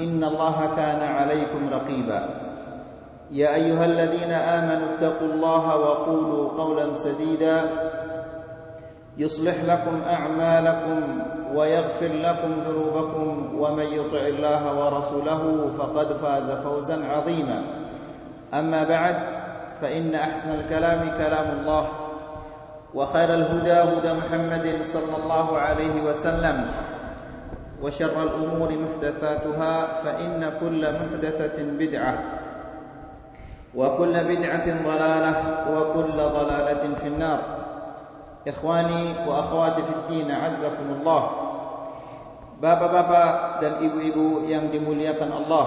إن الله كان عليكم رقيبا. يا أيها الذين آمنوا اتقوا الله وقولوا قولا سديدا. يصلح لكم أعمالكم ويغفر لكم ذنوبكم ومن يطع الله ورسوله فقد فاز فوزا عظيما. أما بعد فإن أحسن الكلام كلام الله وخير الهدى هدى محمد صلى الله عليه وسلم. وشر الأمور محدثاتها فإن كل محدثة بدعة وكل بدعة ضلالة وكل ضلالة في النار. إخواني وأخواتي في الدين عزكم الله. بابا بابا دل إبو إبو يندي الله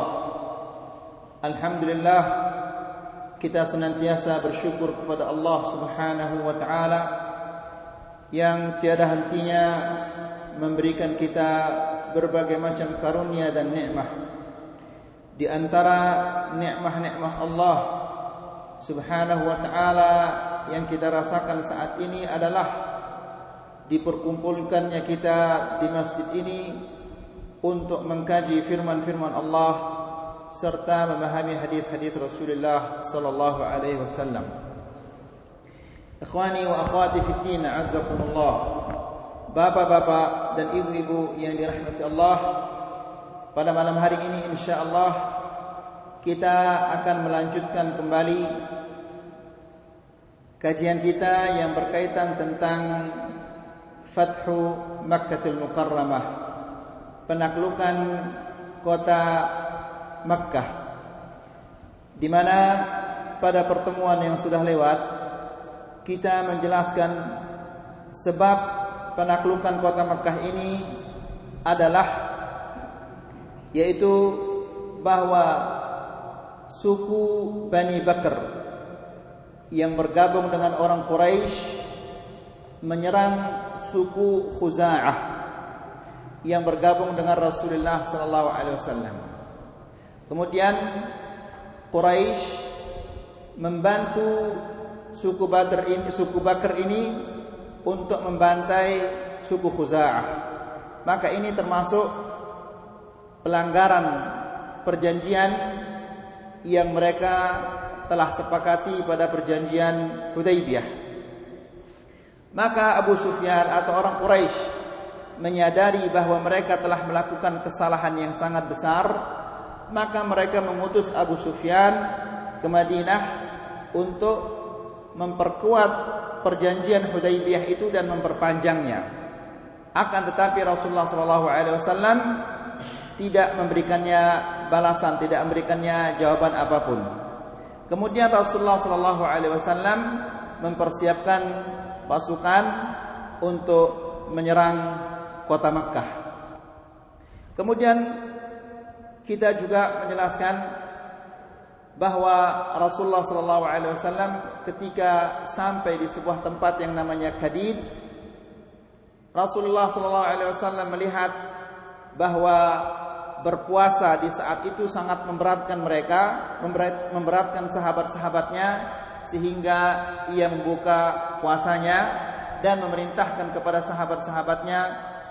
الحمد لله kita senantiasa bersyukur kepada Allah Subhanahu wa taala yang tiada hentinya memberikan kita berbagai macam karunia dan nikmat. Di antara nikmat-nikmat Allah Subhanahu wa taala yang kita rasakan saat ini adalah diperkumpulkannya kita di masjid ini untuk mengkaji firman-firman Allah serta memahami hadis-hadis Rasulullah sallallahu alaihi wasallam. Ikhwani wa akhwati fi din, azzakumullah. Bapak-bapak dan ibu-ibu yang dirahmati Allah Pada malam hari ini insyaAllah Kita akan melanjutkan kembali Kajian kita yang berkaitan tentang Fathu Makkatul Mukarramah Penaklukan kota Makkah di mana pada pertemuan yang sudah lewat Kita menjelaskan Sebab penaklukan kota Mekah ini adalah yaitu bahwa suku Bani Bakar yang bergabung dengan orang Quraisy menyerang suku Khuza'ah yang bergabung dengan Rasulullah sallallahu alaihi wasallam. Kemudian Quraisy membantu suku Badr ini suku Bakar ini untuk membantai suku Khuza'ah. Maka ini termasuk pelanggaran perjanjian yang mereka telah sepakati pada perjanjian Hudaybiyah. Maka Abu Sufyan atau orang Quraisy menyadari bahwa mereka telah melakukan kesalahan yang sangat besar, maka mereka mengutus Abu Sufyan ke Madinah untuk memperkuat perjanjian Hudaybiyah itu dan memperpanjangnya. Akan tetapi Rasulullah Shallallahu Alaihi Wasallam tidak memberikannya balasan, tidak memberikannya jawaban apa pun. Kemudian Rasulullah Shallallahu Alaihi Wasallam mempersiapkan pasukan untuk menyerang kota Makkah. Kemudian kita juga menjelaskan bahwa Rasulullah sallallahu alaihi wasallam ketika sampai di sebuah tempat yang namanya Kadid Rasulullah sallallahu alaihi wasallam melihat bahwa berpuasa di saat itu sangat memberatkan mereka, memberat, memberatkan sahabat-sahabatnya sehingga ia membuka puasanya dan memerintahkan kepada sahabat-sahabatnya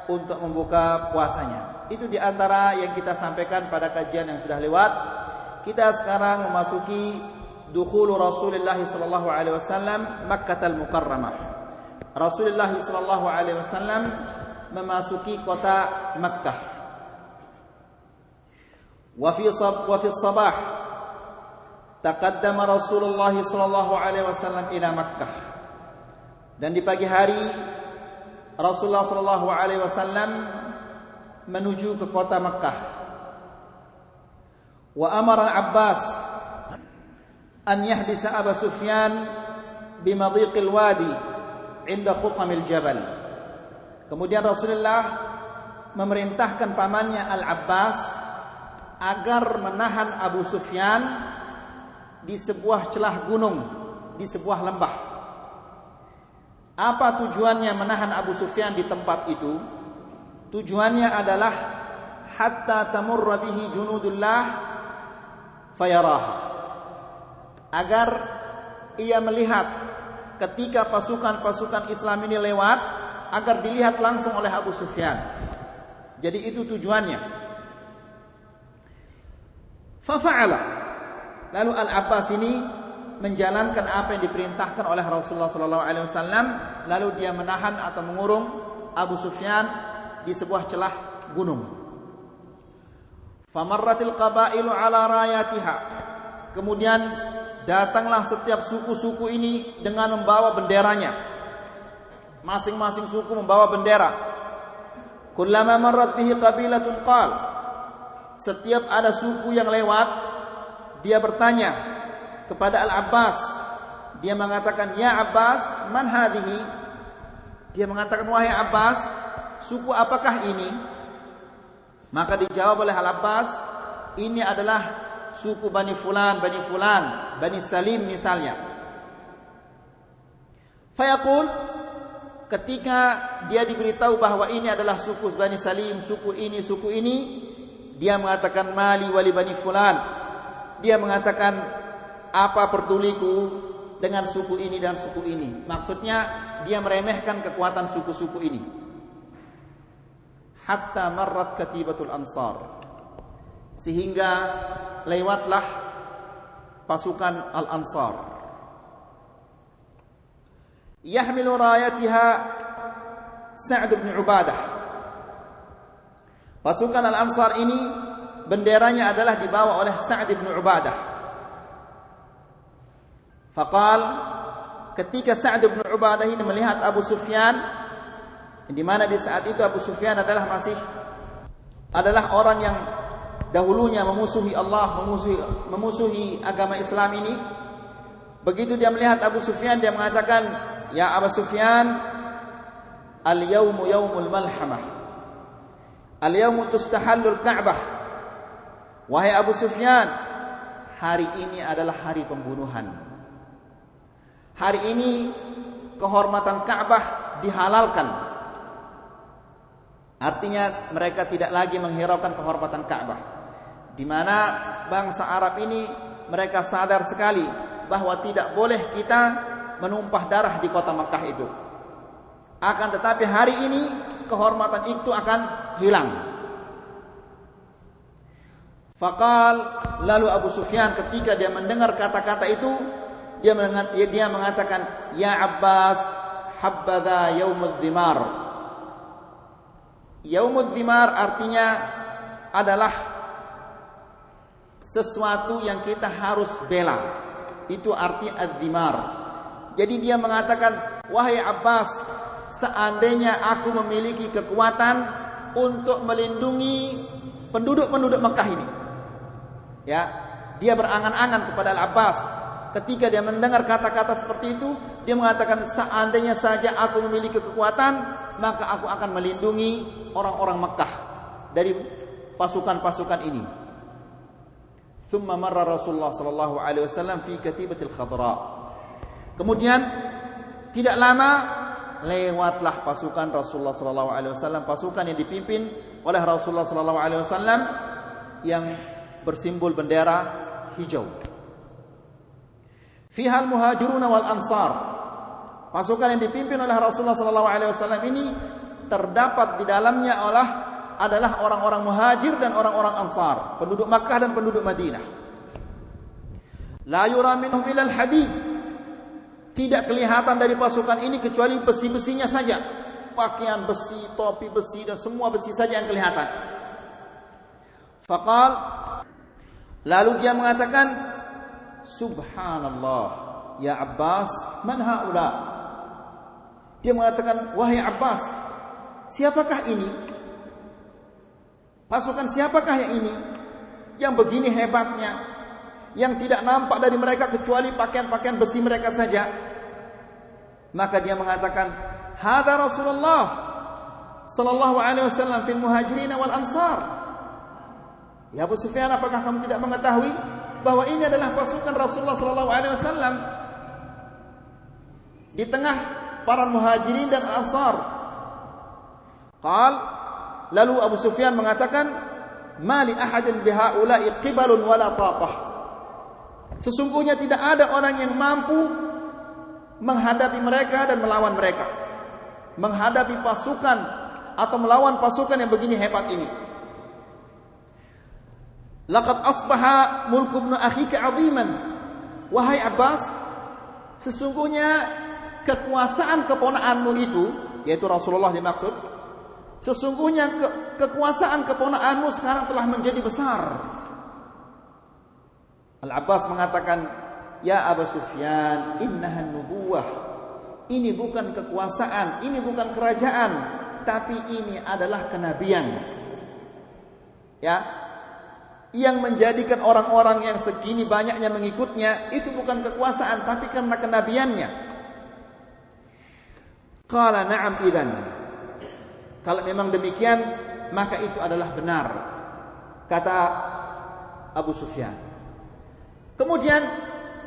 untuk membuka puasanya. Itu di antara yang kita sampaikan pada kajian yang sudah lewat kita sekarang memasuki dukhul Rasulullah sallallahu alaihi wasallam Makkah al-Mukarramah. Rasulullah sallallahu alaihi wasallam memasuki kota Makkah. Wa fi sab wa fi sabah taqaddama Rasulullah sallallahu alaihi wasallam ila Makkah. Dan di pagi hari Rasulullah sallallahu alaihi wasallam menuju ke kota Makkah. Wa amara Al-Abbas an yahbisa Abu Sufyan bi madiqil wadi inda khutamil jabal. Kemudian Rasulullah memerintahkan pamannya Al-Abbas agar menahan Abu Sufyan di sebuah celah gunung, di sebuah lembah. Apa tujuannya menahan Abu Sufyan di tempat itu? Tujuannya adalah hatta tamurra bihi junudullah fayaraha. Agar ia melihat ketika pasukan-pasukan Islam ini lewat agar dilihat langsung oleh Abu Sufyan. Jadi itu tujuannya. Fafa'ala. Lalu Al-Abbas ini menjalankan apa yang diperintahkan oleh Rasulullah sallallahu alaihi wasallam lalu dia menahan atau mengurung Abu Sufyan di sebuah celah gunung. Famarratil qabailu ala rayatiha. Kemudian datanglah setiap suku-suku ini dengan membawa benderanya. Masing-masing suku membawa bendera. Kullama marrat bihi qabilatun qal. Setiap ada suku yang lewat, dia bertanya, kepada Al-Abbas. Dia mengatakan, "Ya Abbas, man hadhihi?" Dia mengatakan, "Wahai Abbas, suku apakah ini?" Maka dijawab oleh Al-Abbas, "Ini adalah suku Bani Fulan, Bani Fulan, Bani Salim misalnya." Fayaqul ketika dia diberitahu bahwa ini adalah suku Bani Salim, suku ini, suku ini, dia mengatakan mali wali Bani Fulan. Dia mengatakan apa peduliku dengan suku ini dan suku ini. Maksudnya dia meremehkan kekuatan suku-suku ini. Hatta marrat katibatul ansar. Sehingga lewatlah pasukan al-ansar. Yahmilu rayatiha Sa'd bin Ubadah. Pasukan al-ansar ini benderanya adalah dibawa oleh Sa'd bin Ubadah. Faqal ketika Sa'd bin Ubadah ini melihat Abu Sufyan di mana di saat itu Abu Sufyan adalah masih adalah orang yang dahulunya memusuhi Allah, memusuhi memusuhi agama Islam ini. Begitu dia melihat Abu Sufyan dia mengatakan, "Ya Abu Sufyan, al-yawmu yawmul malhamah. Al-yawmu tustahallul Ka'bah." Wahai Abu Sufyan, hari ini adalah hari pembunuhan. Hari ini kehormatan Ka'bah dihalalkan. Artinya mereka tidak lagi menghiraukan kehormatan Ka'bah. Di mana bangsa Arab ini mereka sadar sekali bahwa tidak boleh kita menumpah darah di kota Makkah itu. Akan tetapi hari ini kehormatan itu akan hilang. Fakal lalu Abu Sufyan ketika dia mendengar kata-kata itu dia dia mengatakan ya Abbas habbadha yaumud dimar yaumud dimar artinya adalah sesuatu yang kita harus bela. Itu arti ad-dimar. Jadi dia mengatakan wahai Abbas seandainya aku memiliki kekuatan untuk melindungi penduduk-penduduk Mekah ini. Ya dia berangan-angan kepada Al-Abbas. Ketika dia mendengar kata-kata seperti itu, dia mengatakan seandainya saja aku memiliki kekuatan, maka aku akan melindungi orang-orang Mekah dari pasukan-pasukan ini. Thumma marra Rasulullah sallallahu alaihi wasallam fi katibatil khadra. Kemudian tidak lama lewatlah pasukan Rasulullah sallallahu alaihi wasallam, pasukan yang dipimpin oleh Rasulullah sallallahu alaihi wasallam yang bersimbol bendera hijau. Fihal muhajirun wal ansar. Pasukan yang dipimpin oleh Rasulullah sallallahu alaihi wasallam ini terdapat di dalamnya oleh adalah orang-orang muhajir dan orang-orang ansar, penduduk Makkah dan penduduk Madinah. La yura minhum ilal hadid. Tidak kelihatan dari pasukan ini kecuali besi-besinya saja. Pakaian besi, topi besi dan semua besi saja yang kelihatan. Faqal Lalu dia mengatakan, Subhanallah, ya Abbas, man haula? Dia mengatakan, wahai Abbas, siapakah ini? Pasukan siapakah yang ini? Yang begini hebatnya, yang tidak nampak dari mereka kecuali pakaian-pakaian besi mereka saja. Maka dia mengatakan, "Hadza Rasulullah sallallahu alaihi wasallam fil muhajirin wal ansar." Ya Abu Sufyan, apakah kamu tidak mengetahui bahwa ini adalah pasukan Rasulullah sallallahu alaihi wasallam di tengah para muhajirin dan ansar? Qal lalu Abu Sufyan mengatakan, "Mali ahadin bihaula'i qibalun wala taqah." Sesungguhnya tidak ada orang yang mampu menghadapi mereka dan melawan mereka. Menghadapi pasukan atau melawan pasukan yang begini hebat ini. Laqad asbaha mulku ibn akhika 'aziman. Wahai Abbas, sesungguhnya kekuasaan keponakanmu itu, yaitu Rasulullah dimaksud, sesungguhnya ke kekuasaan keponakanmu sekarang telah menjadi besar. Al-Abbas mengatakan, "Ya Abu Sufyan, innaha nubuwah." Ini bukan kekuasaan, ini bukan kerajaan, tapi ini adalah kenabian. Ya, yang menjadikan orang-orang yang segini banyaknya mengikutnya itu bukan kekuasaan tapi karena kenabiannya. Qala na'am idan. Kalau memang demikian maka itu adalah benar kata Abu Sufyan. Kemudian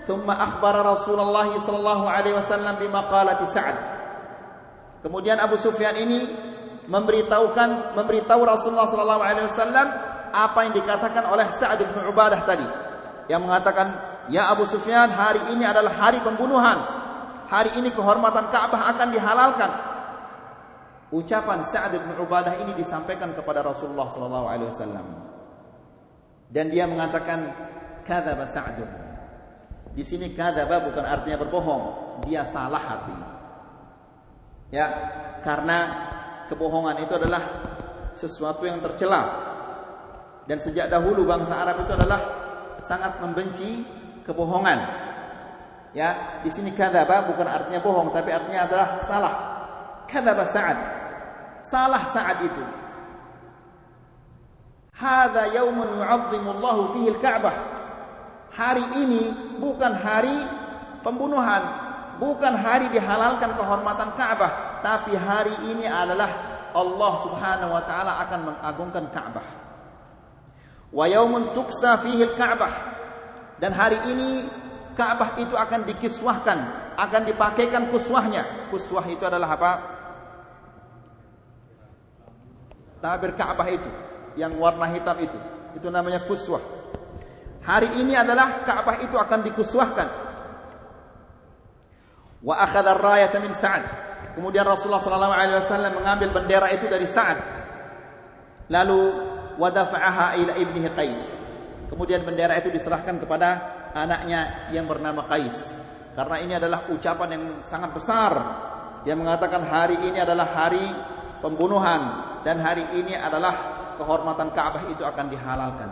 thumma akhbara Rasulullah sallallahu alaihi wasallam bima qalati Sa'ad. Kemudian Abu Sufyan ini memberitahukan memberitahu Rasulullah sallallahu alaihi wasallam apa yang dikatakan oleh Sa'ad bin Ubadah tadi yang mengatakan ya Abu Sufyan hari ini adalah hari pembunuhan hari ini kehormatan Ka'bah akan dihalalkan. Ucapan Sa'ad bin Ubadah ini disampaikan kepada Rasulullah sallallahu alaihi wasallam. Dan dia mengatakan kadzaba Sa'd. Di sini kadzaba bukan artinya berbohong dia salah hati. Ya karena kebohongan itu adalah sesuatu yang tercela. Dan sejak dahulu bangsa Arab itu adalah sangat membenci kebohongan. Ya, di sini kadzaba bukan artinya bohong tapi artinya adalah salah. Kadzaba Sa'ad. Salah Sa'ad itu. Hadza yaumun yu'azzimu Allah fihi al-Ka'bah. Hari ini bukan hari pembunuhan, bukan hari dihalalkan kehormatan Ka'bah, tapi hari ini adalah Allah Subhanahu wa taala akan mengagungkan Ka'bah. Wa yaumun tuksa fihi al-Ka'bah. Dan hari ini Ka'bah itu akan dikiswahkan, akan dipakaikan kuswahnya. Kuswah itu adalah apa? Tabir Ka'bah itu yang warna hitam itu. Itu namanya kuswah. Hari ini adalah Ka'bah itu akan dikuswahkan. Wa akhadha ar-rayata min Sa'ad. Kemudian Rasulullah sallallahu alaihi wasallam mengambil bendera itu dari Sa'ad. Lalu wadafa'aha ila ibnihi Qais. Kemudian bendera itu diserahkan kepada anaknya yang bernama Qais. Karena ini adalah ucapan yang sangat besar. Dia mengatakan hari ini adalah hari pembunuhan dan hari ini adalah kehormatan Ka'bah itu akan dihalalkan.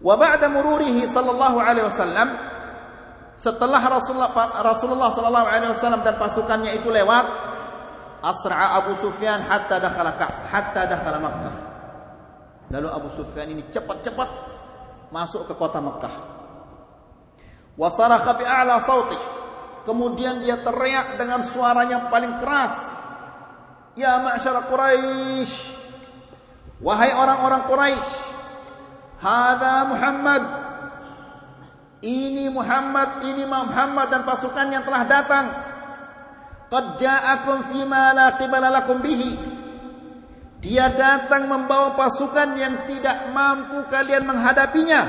Wa ba'da mururihi sallallahu alaihi wasallam setelah Rasulullah Rasulullah sallallahu alaihi wasallam dan pasukannya itu lewat asra'a Abu Sufyan hatta dakhala hatta dakhala Makkah. Lalu Abu Sufyan ini cepat-cepat masuk ke kota Makkah. Wa sarakha bi a'la sautih. Kemudian dia teriak dengan suaranya paling keras. Ya ma'syar Quraisy. Wahai orang-orang Quraisy, hada Muhammad. Ini Muhammad, ini Muhammad dan pasukan yang telah datang Qad ja'akum fima la qibala lakum bihi. Dia datang membawa pasukan yang tidak mampu kalian menghadapinya.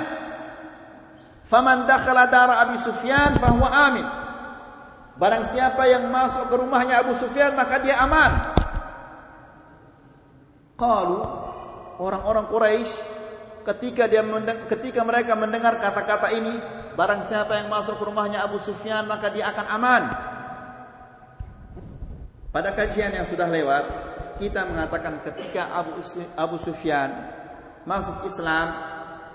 Faman dakhala dara Abi Sufyan fahuwa amin. Barang siapa yang masuk ke rumahnya Abu Sufyan maka dia aman. Qalu orang-orang Quraisy ketika dia ketika mereka mendengar kata-kata ini, barang siapa yang masuk ke rumahnya Abu Sufyan maka dia akan aman. Pada kajian yang sudah lewat, kita mengatakan ketika Abu, Abu Sufyan masuk Islam,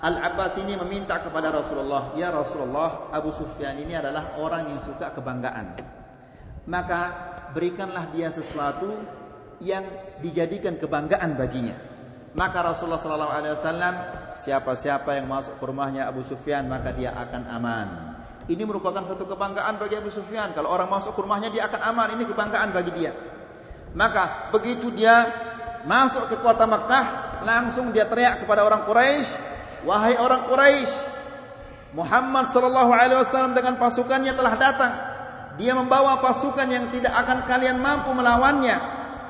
Al-Abbas ini meminta kepada Rasulullah, "Ya Rasulullah, Abu Sufyan ini adalah orang yang suka kebanggaan. Maka berikanlah dia sesuatu yang dijadikan kebanggaan baginya." Maka Rasulullah sallallahu alaihi wasallam, siapa-siapa yang masuk ke rumahnya Abu Sufyan maka dia akan aman. Ini merupakan satu kebanggaan bagi Abu Sufyan. Kalau orang masuk ke rumahnya dia akan aman. Ini kebanggaan bagi dia. Maka begitu dia masuk ke kota Mekah, langsung dia teriak kepada orang Quraisy, "Wahai orang Quraisy, Muhammad sallallahu alaihi wasallam dengan pasukannya telah datang. Dia membawa pasukan yang tidak akan kalian mampu melawannya.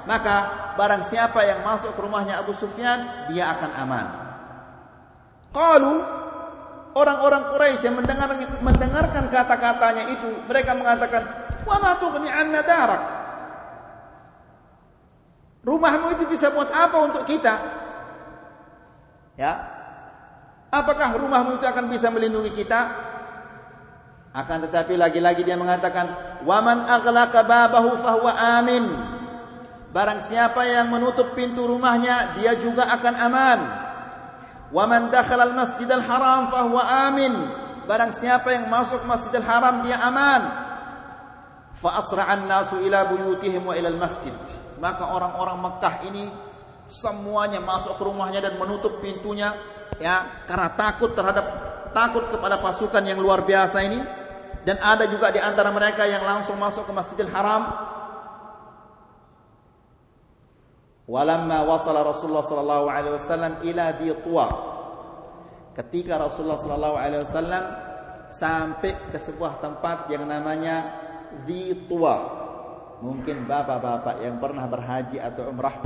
Maka barang siapa yang masuk ke rumahnya Abu Sufyan, dia akan aman." Qalu orang-orang Quraisy yang mendengar mendengarkan kata-katanya itu, mereka mengatakan, "Wa ma tughni 'anna darak?" Rumahmu itu bisa buat apa untuk kita? Ya. Apakah rumahmu itu akan bisa melindungi kita? Akan tetapi lagi-lagi dia mengatakan, "Waman aghlaqa babahu fahuwa amin." Barang siapa yang menutup pintu rumahnya, dia juga akan aman. Waman dakhala al-masjidal haram fahuwa amin. Barang siapa yang masuk Masjidil Haram, dia aman. Fa asra'an nasu ila buyutihim wa ila al-masjid. Maka orang-orang Mekah ini semuanya masuk ke rumahnya dan menutup pintunya ya karena takut terhadap takut kepada pasukan yang luar biasa ini. Dan ada juga di antara mereka yang langsung masuk ke Masjidil Haram. Walamma wasala Rasulullah sallallahu alaihi wasallam ila di Tuwa. Ketika Rasulullah sallallahu alaihi wasallam sampai ke sebuah tempat yang namanya di Tuwa Mungkin bapak-bapak yang pernah berhaji atau umrah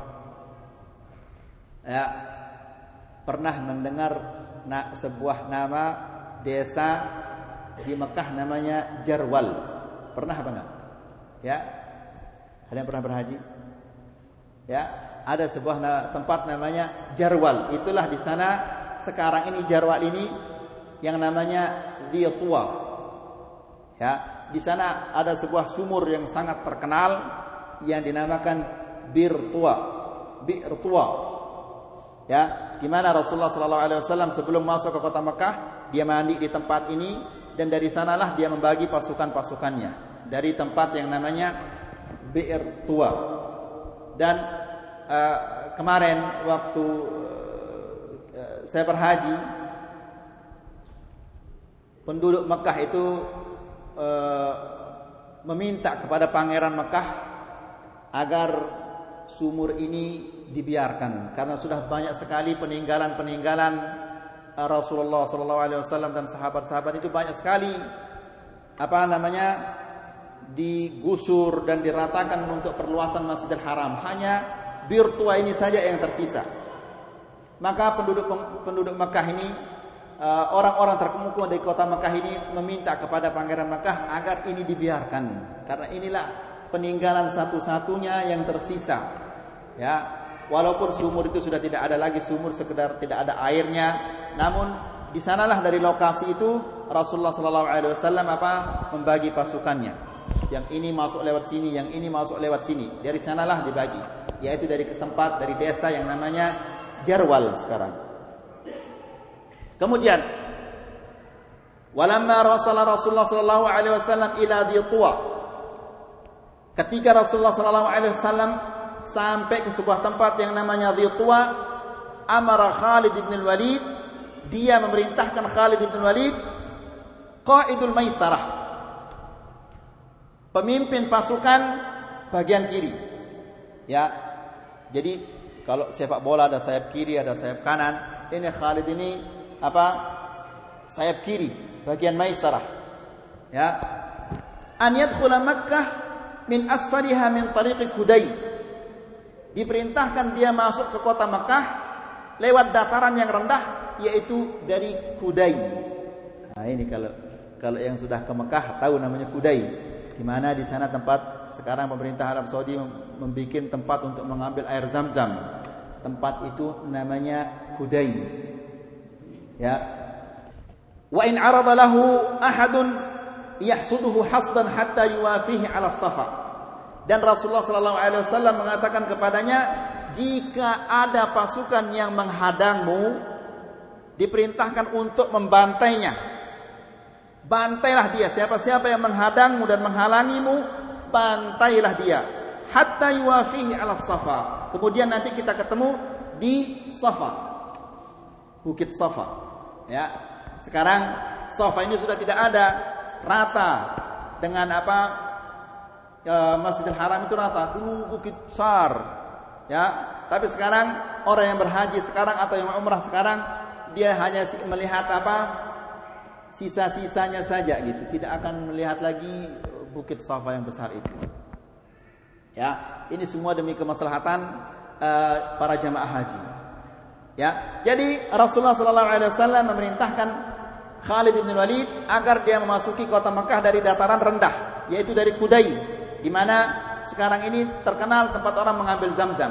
ya pernah mendengar na, sebuah nama desa di Mekah namanya Jarwal. Pernah apa enggak? Ya. Ada yang pernah berhaji? Ya, ada sebuah na, tempat namanya Jarwal. Itulah di sana sekarang ini Jarwal ini yang namanya Dhiyatwa. Ya, di sana ada sebuah sumur yang sangat terkenal yang dinamakan Bir Tua. Bir Tua. Ya, di mana Rasulullah sallallahu alaihi wasallam sebelum masuk ke kota Mekah, dia mandi di tempat ini dan dari sanalah dia membagi pasukan-pasukannya dari tempat yang namanya Bir Tua. Dan uh, kemarin waktu uh, saya berhaji penduduk Mekah itu Eh, meminta kepada pangeran Mekah agar sumur ini dibiarkan karena sudah banyak sekali peninggalan-peninggalan eh, Rasulullah wasallam dan sahabat-sahabat itu banyak sekali apa namanya digusur dan diratakan untuk perluasan Masjidil Haram. Hanya bir tua ini saja yang tersisa. Maka penduduk penduduk Mekah ini orang-orang terkemuka dari kota Mekah ini meminta kepada pangeran Mekah agar ini dibiarkan. Karena inilah peninggalan satu-satunya yang tersisa. Ya walaupun sumur itu sudah tidak ada lagi sumur sekedar tidak ada airnya. Namun di sanalah dari lokasi itu Rasulullah sallallahu alaihi wasallam apa membagi pasukannya. Yang ini masuk lewat sini yang ini masuk lewat sini. Dari sanalah dibagi yaitu dari tempat dari desa yang namanya Jarwal sekarang Kemudian walamma rasala Rasulullah sallallahu alaihi wasallam ila. Ketika Rasulullah sallallahu alaihi wasallam sampai ke sebuah tempat yang namanya Dhitwa, amara Khalid bin Walid, dia memerintahkan Khalid bin Walid qaidul maisarah. Pemimpin pasukan bagian kiri. Ya. Jadi kalau sepak bola ada sayap kiri, ada sayap kanan. Ini Khalid ini apa? Sayap kiri bagian maisarah ya. An yadkhula Makkah min asfaliha min tariqi Kudai. Diperintahkan dia masuk ke kota Makkah lewat dataran yang rendah yaitu dari Kudai. Nah ini kalau kalau yang sudah ke Mekah tahu namanya Kudai. Di mana di sana tempat sekarang pemerintah Arab Saudi membuat tempat untuk mengambil air Zam-Zam. Tempat itu namanya Kudai ya wa in arada lahu ahadun yahsuduhu hasdan hatta yuwafihi ala safa dan Rasulullah sallallahu alaihi wasallam mengatakan kepadanya jika ada pasukan yang menghadangmu diperintahkan untuk membantainya. Bantailah dia, siapa-siapa yang menghadangmu dan menghalangimu, bantailah dia. Hatta yuwafihi ala safa. Kemudian nanti kita ketemu di Safa. Bukit Safa. Ya. Sekarang Safa ini sudah tidak ada. Rata dengan apa? E, Masjidil Haram itu rata. Dulu bukit besar. Ya. Tapi sekarang orang yang berhaji sekarang atau yang umrah sekarang dia hanya melihat apa? Sisa-sisanya saja gitu, tidak akan melihat lagi bukit Safa yang besar itu. Ya, ini semua demi kemaslahatan uh, para jamaah haji. Ya, jadi Rasulullah sallallahu alaihi wasallam memerintahkan Khalid bin Walid agar dia memasuki kota Mekah dari dataran rendah, yaitu dari Kudai, di mana sekarang ini terkenal tempat orang mengambil zam-zam.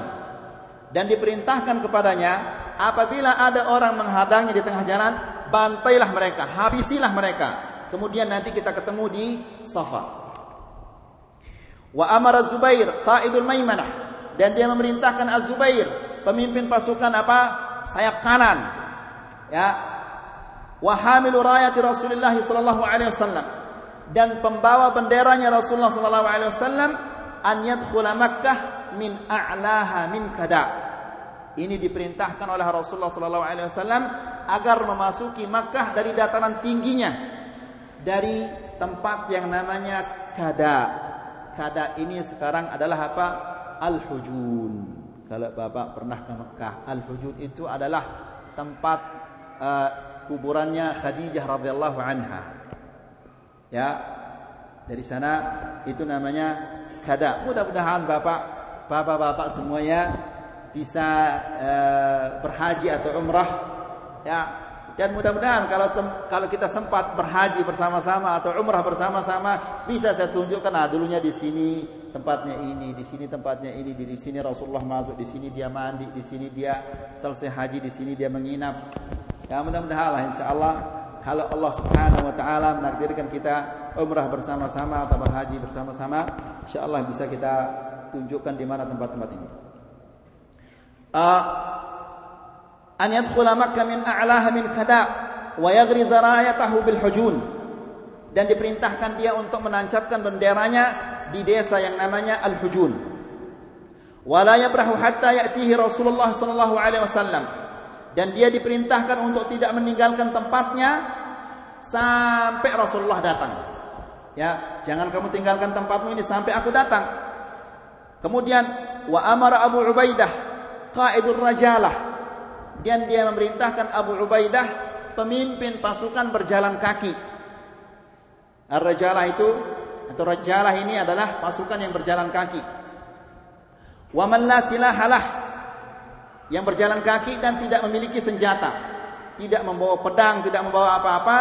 Dan diperintahkan kepadanya apabila ada orang menghadangnya di tengah jalan, bantailah mereka, habisilah mereka. Kemudian nanti kita ketemu di Safa. Wa amara Zubair qaidul Maimanah dan dia memerintahkan Az-Zubair, pemimpin pasukan apa? Sayap kanan. Ya. Wa hamilu rayati Rasulullah sallallahu alaihi wasallam dan pembawa benderanya Rasulullah sallallahu alaihi wasallam an yadkhula Makkah min a'laha min kada' Ini diperintahkan oleh Rasulullah sallallahu alaihi wasallam agar memasuki Makkah dari dataran tingginya. Dari tempat yang namanya Kada. Kada ini sekarang adalah apa? Al-Hujun. Kalau Bapak pernah ke Makkah, Al-Hujun itu adalah tempat uh, kuburannya Khadijah radhiyallahu anha. Ya. Dari sana itu namanya Kada. Mudah-mudahan Bapak Bapak-bapak semuanya bisa uh, berhaji atau umrah ya dan mudah-mudahan kalau kalau kita sempat berhaji bersama-sama atau umrah bersama-sama bisa saya tunjukkan nah dulunya di sini tempatnya ini di sini tempatnya ini di sini Rasulullah masuk di sini dia mandi di sini dia selesai haji di sini dia menginap. Ya mudah-mudahan lah insyaallah kalau Allah Subhanahu wa taala menakdirkan kita umrah bersama-sama atau berhaji bersama-sama insyaallah bisa kita tunjukkan di mana tempat-tempat ini. An yadkhula Makkah min a'laha min kada wa yaghriza rayatahu bil hujun. Dan diperintahkan dia untuk menancapkan benderanya di desa yang namanya Al-Hujun. Wala yabrahu hatta ya'tihi Rasulullah sallallahu alaihi wasallam. Dan dia diperintahkan untuk tidak meninggalkan tempatnya sampai Rasulullah datang. Ya, jangan kamu tinggalkan tempatmu ini sampai aku datang. Kemudian wa amara Abu Ubaidah qaidur rajalah dan dia memerintahkan Abu Ubaidah pemimpin pasukan berjalan kaki. Ar-rajalah itu atau rajalah ini adalah pasukan yang berjalan kaki. Wa man la silahalah yang berjalan kaki dan tidak memiliki senjata, tidak membawa pedang, tidak membawa apa-apa,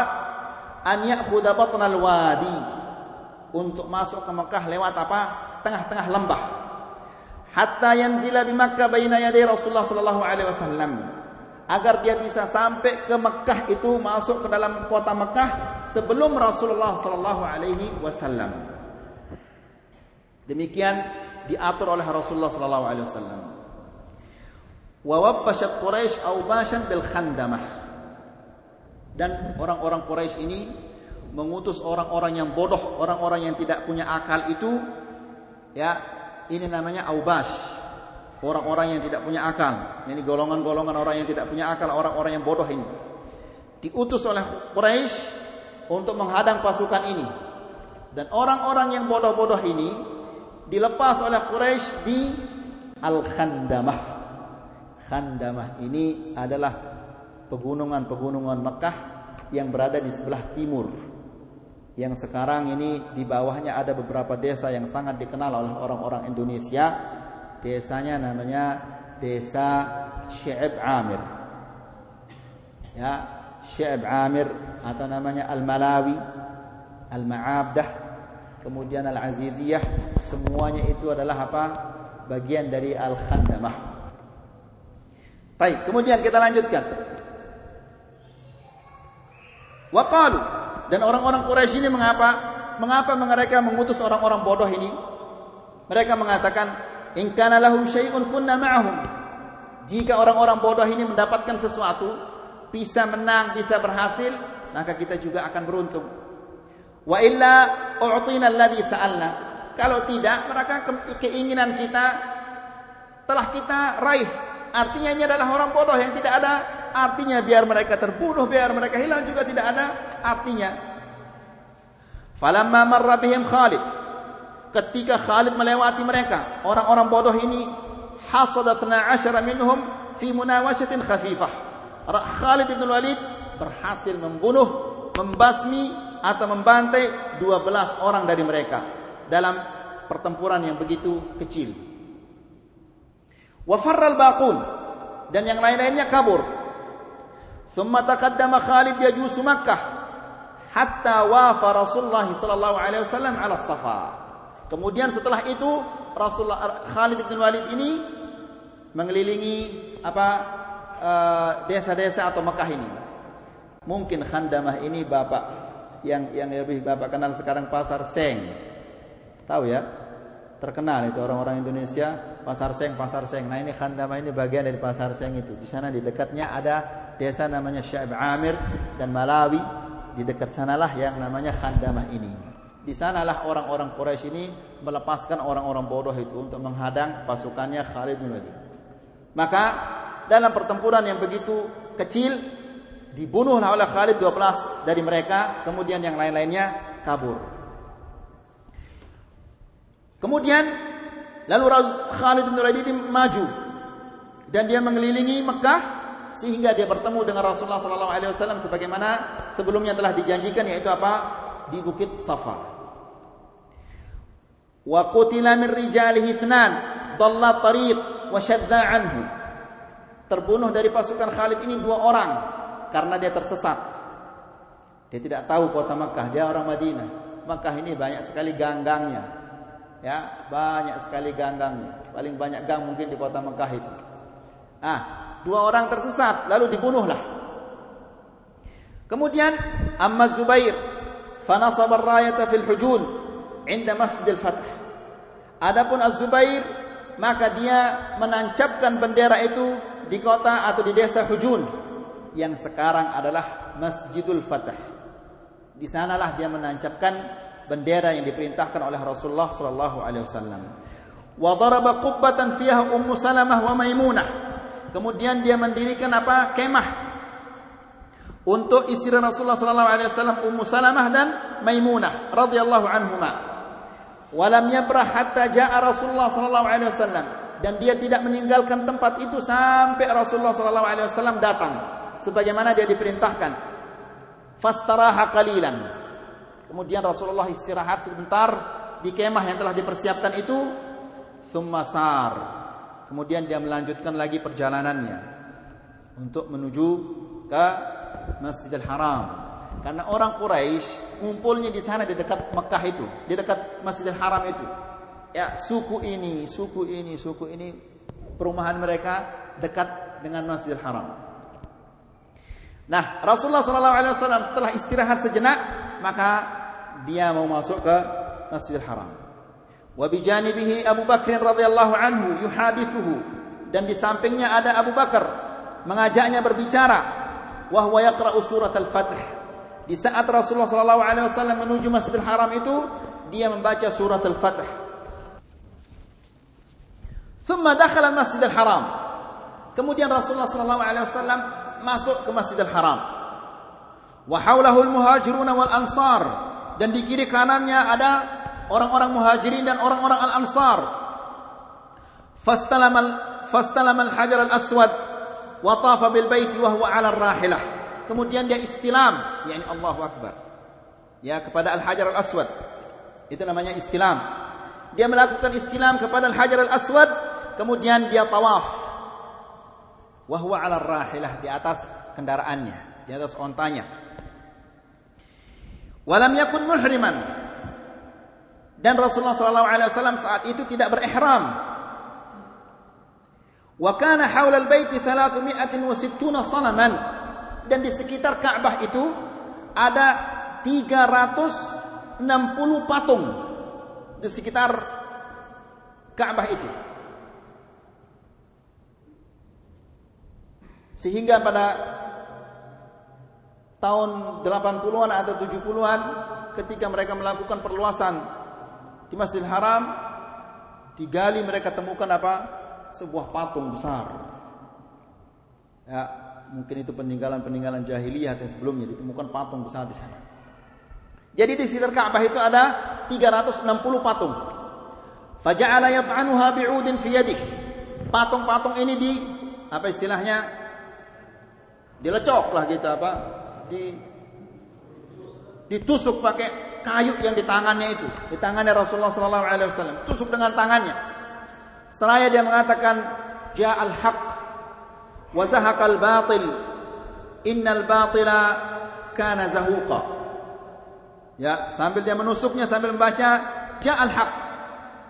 an ya'khudha batnal wadi untuk masuk ke Mekah lewat apa? tengah-tengah lembah hatta yanzila bi Makkah baina yaday Rasulullah sallallahu alaihi wasallam agar dia bisa sampai ke Mekah itu masuk ke dalam kota Mekah sebelum Rasulullah sallallahu alaihi wasallam. Demikian diatur oleh Rasulullah sallallahu alaihi wasallam. Wa wabbashat Quraisy awbashan bil khandamah. Dan orang-orang Quraisy ini mengutus orang-orang yang bodoh, orang-orang yang tidak punya akal itu ya ini namanya aubash. Orang-orang yang tidak punya akal. Ini golongan-golongan orang yang tidak punya akal, orang-orang yang bodoh ini. Diutus oleh Quraisy untuk menghadang pasukan ini. Dan orang-orang yang bodoh-bodoh ini dilepas oleh Quraisy di Al-Khandamah. Khandamah ini adalah pegunungan-pegunungan Mekah yang berada di sebelah timur yang sekarang ini di bawahnya ada beberapa desa yang sangat dikenal oleh orang-orang Indonesia. Desanya namanya Desa Syekh Amir. Ya, Syekh Amir atau namanya Al-Malawi, Al-Ma'abdah, kemudian Al-Aziziyah, semuanya itu adalah apa? Bagian dari Al-Khandamah. Baik, kemudian kita lanjutkan. Waqalu dan orang-orang Quraisy ini mengapa? Mengapa mereka mengutus orang-orang bodoh ini? Mereka mengatakan, "In kana lahum syai'un kunna ma'ahum." Jika orang-orang bodoh ini mendapatkan sesuatu, bisa menang, bisa berhasil, maka kita juga akan beruntung. Wa illa u'tina alladhi sa'alna. Kalau tidak, maka keinginan kita telah kita raih. Artinya ini adalah orang bodoh yang tidak ada artinya biar mereka terbunuh, biar mereka hilang juga tidak ada artinya. Falamma marra bihim Khalid. Ketika Khalid melewati mereka, orang-orang bodoh ini hasadat 12 minhum fi munawashatin khafifah. Khalid bin Walid berhasil membunuh, membasmi atau membantai 12 orang dari mereka dalam pertempuran yang begitu kecil. Wa farral baqun dan yang lain-lainnya kabur. Thumma taqaddama Khalid yajusu Makkah hatta wafa Rasulullah sallallahu alaihi wasallam ala Safa. Kemudian setelah itu Rasulullah Khalid bin Walid ini mengelilingi apa eh, desa-desa atau Mekah ini. Mungkin Khandamah ini bapak yang yang lebih bapak kenal sekarang pasar Seng. Tahu ya? Terkenal itu orang-orang Indonesia pasar Seng, pasar Seng. Nah ini Khandamah ini bagian dari pasar Seng itu. Di sana di dekatnya ada desa namanya Syaib Amir dan Malawi. Di dekat sanalah yang namanya Khandamah ini. Di sanalah orang-orang Quraisy ini melepaskan orang-orang bodoh itu untuk menghadang pasukannya Khalid bin Walid. Maka dalam pertempuran yang begitu kecil dibunuhlah oleh Khalid 12 dari mereka, kemudian yang lain-lainnya kabur. Kemudian lalu Khalid bin Walid maju dan dia mengelilingi Mekah sehingga dia bertemu dengan Rasulullah wasallam sebagaimana sebelumnya telah dijanjikan yaitu apa? di Bukit Safa. Qutila min rijalihi ithnan dhalla tariq wa anhu. Terbunuh dari pasukan Khalid ini dua orang karena dia tersesat. Dia tidak tahu kota Makkah, dia orang Madinah. Makkah ini banyak sekali ganggangnya. Ya, banyak sekali ganggangnya. Paling banyak gang mungkin di kota Makkah itu. Ah, dua orang tersesat lalu dibunuhlah. Kemudian Amma Zubair fanasab ar-rayata fil hujun inda Masjid al-Fath. Adapun Az-Zubair maka dia menancapkan bendera itu di kota atau di desa Hujun yang sekarang adalah Masjidul Fatah. Di sanalah dia menancapkan bendera yang diperintahkan oleh Rasulullah sallallahu alaihi wasallam. Wa daraba qubbatan fiha Ummu Salamah wa Maimunah. Kemudian dia mendirikan apa? kemah untuk istri Rasulullah sallallahu alaihi wasallam Ummu Salamah dan Maimunah radhiyallahu anhuma. Walam yabrah hatta jaa Rasulullah sallallahu alaihi wasallam dan dia tidak meninggalkan tempat itu sampai Rasulullah sallallahu alaihi wasallam datang sebagaimana dia diperintahkan. Fastaraha qalilan. Kemudian Rasulullah istirahat sebentar di kemah yang telah dipersiapkan itu. Thumma sar. Kemudian dia melanjutkan lagi perjalanannya untuk menuju ke Masjidil Haram karena orang Quraisy ngumpulnya di sana di dekat Mekah itu, di dekat Masjidil Haram itu. Ya, suku ini, suku ini, suku ini perumahan mereka dekat dengan Masjidil Haram. Nah, Rasulullah sallallahu alaihi wasallam setelah istirahat sejenak, maka dia mau masuk ke Masjidil Haram. Wa bijanibihi Abu Bakr radhiyallahu anhu yuhadithuhu dan di sampingnya ada Abu Bakar mengajaknya berbicara wa huwa yaqra'u surat al-Fath di saat Rasulullah sallallahu alaihi wasallam menuju Masjidil Haram itu, dia membaca surat Al-Fath. Thumma dakhala Masjidil Haram. Kemudian Rasulullah sallallahu alaihi wasallam masuk ke Masjidil Haram. Wa haulahu al-muhajirun wal ansar dan di kiri kanannya ada orang-orang muhajirin dan orang-orang al-ansar. Fastalama fastalama al-hajar al-aswad wa tafa bil baiti wa huwa 'ala ar-rahilah kemudian dia istilam, yakni Allahu Akbar. Ya kepada Al-Hajar Al-Aswad. Itu namanya istilam. Dia melakukan istilam kepada Al-Hajar Al-Aswad, kemudian dia tawaf. Wahwa 'ala rahilah di atas kendaraannya, di atas ontanya. Walam yakun muhriman. Dan Rasulullah wasallam saat itu tidak berihram. Wa kana haula al-bait 360 salaman dan di sekitar Ka'bah itu ada 360 patung di sekitar Ka'bah itu. Sehingga pada tahun 80-an atau 70-an ketika mereka melakukan perluasan di Masjidil Haram digali mereka temukan apa? sebuah patung besar. Ya, mungkin itu peninggalan-peninggalan jahiliyah yang sebelumnya ditemukan patung besar di sana. Jadi di sekitar Ka'bah itu ada 360 patung. Faja'ala yat'anuha bi'udin fi yadihi. Patung-patung ini di apa istilahnya? Dilecok lah gitu apa? Di ditusuk pakai kayu yang di tangannya itu, di tangannya Rasulullah sallallahu alaihi wasallam. Tusuk dengan tangannya. Seraya dia mengatakan ja'al haq zahaqal batil. Innal batila kana zahuqa. Ya, sambil dia menusuknya sambil membaca ja'al haq.